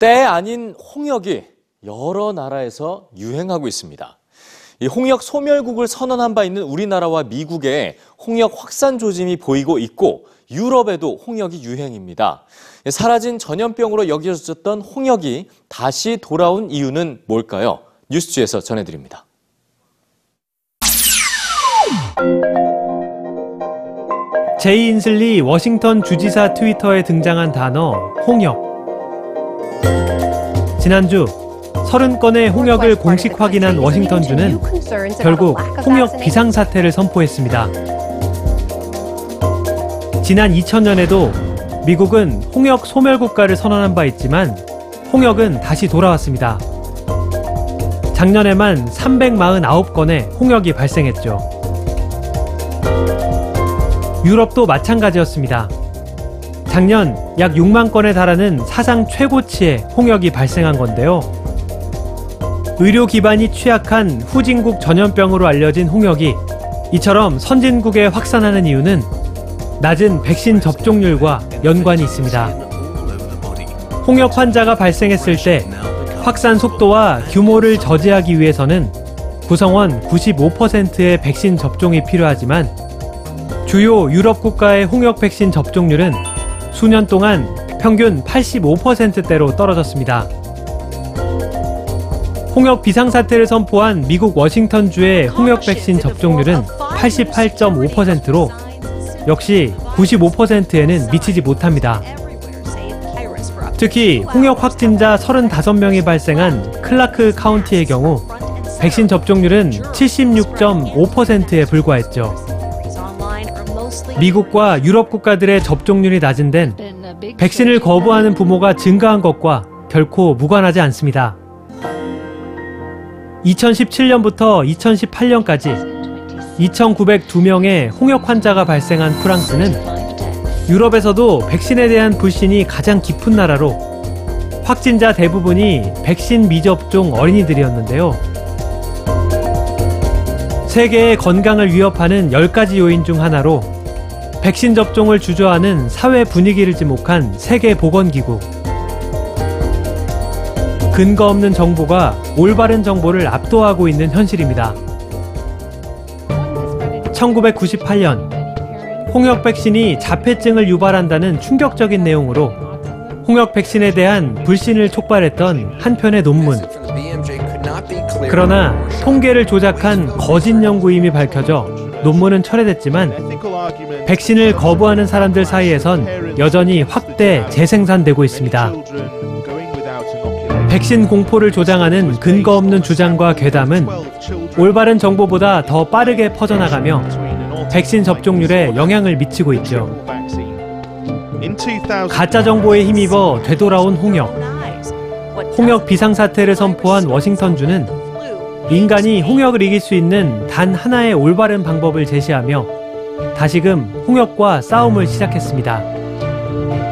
때 아닌 홍역이 여러 나라에서 유행하고 있습니다. 이 홍역 소멸국을 선언한 바 있는 우리나라와 미국에 홍역 확산 조짐이 보이고 있고 유럽에도 홍역이 유행입니다. 사라진 전염병으로 여겨졌던 홍역이 다시 돌아온 이유는 뭘까요? 뉴스주에서 전해드립니다. 제이 인슬리 워싱턴 주지사 트위터에 등장한 단어 홍역. 지난주 30건의 홍역을 공식 확인한 워싱턴주는 결국 홍역 비상사태를 선포했습니다. 지난 2000년에도 미국은 홍역 소멸국가를 선언한 바 있지만 홍역은 다시 돌아왔습니다. 작년에만 349건의 홍역이 발생했죠. 유럽도 마찬가지였습니다. 작년 약 6만 건에 달하는 사상 최고치의 홍역이 발생한 건데요. 의료 기반이 취약한 후진국 전염병으로 알려진 홍역이 이처럼 선진국에 확산하는 이유는 낮은 백신 접종률과 연관이 있습니다. 홍역 환자가 발생했을 때 확산 속도와 규모를 저지하기 위해서는 구성원 95%의 백신 접종이 필요하지만 주요 유럽 국가의 홍역 백신 접종률은 수년 동안 평균 85%대로 떨어졌습니다. 홍역 비상사태를 선포한 미국 워싱턴주의 홍역 백신 접종률은 88.5%로 역시 95%에는 미치지 못합니다. 특히 홍역 확진자 35명이 발생한 클라크 카운티의 경우 백신 접종률은 76.5%에 불과했죠. 미국과 유럽 국가들의 접종률이 낮은 데는 백신을 거부하는 부모가 증가한 것과 결코 무관하지 않습니다. 2017년부터 2018년까지 2,902명의 홍역 환자가 발생한 프랑스는 유럽에서도 백신에 대한 불신이 가장 깊은 나라로 확진자 대부분이 백신 미접종 어린이들이었는데요. 세계의 건강을 위협하는 10가지 요인 중 하나로 백신 접종을 주저하는 사회 분위기를 지목한 세계보건기구. 근거 없는 정보가 올바른 정보를 압도하고 있는 현실입니다. 1998년 홍역 백신이 자폐증을 유발한다는 충격적인 내용으로 홍역 백신에 대한 불신을 촉발했던 한 편의 논문. 그러나 통계를 조작한 거짓 연구임이 밝혀져 논문은 철회됐지만 백신을 거부하는 사람들 사이에선 여전히 확대 재생산되고 있습니다. 백신 공포를 조장하는 근거 없는 주장과 괴담은 올바른 정보보다 더 빠르게 퍼져나가며 백신 접종률에 영향을 미치고 있죠. 가짜 정보에 힘입어 되돌아온 홍역. 홍역 비상사태를 선포한 워싱턴주는 인간이 홍역을 이길 수 있는 단 하나의 올바른 방법을 제시하며 다시금 홍역과 싸움을 시작했습니다.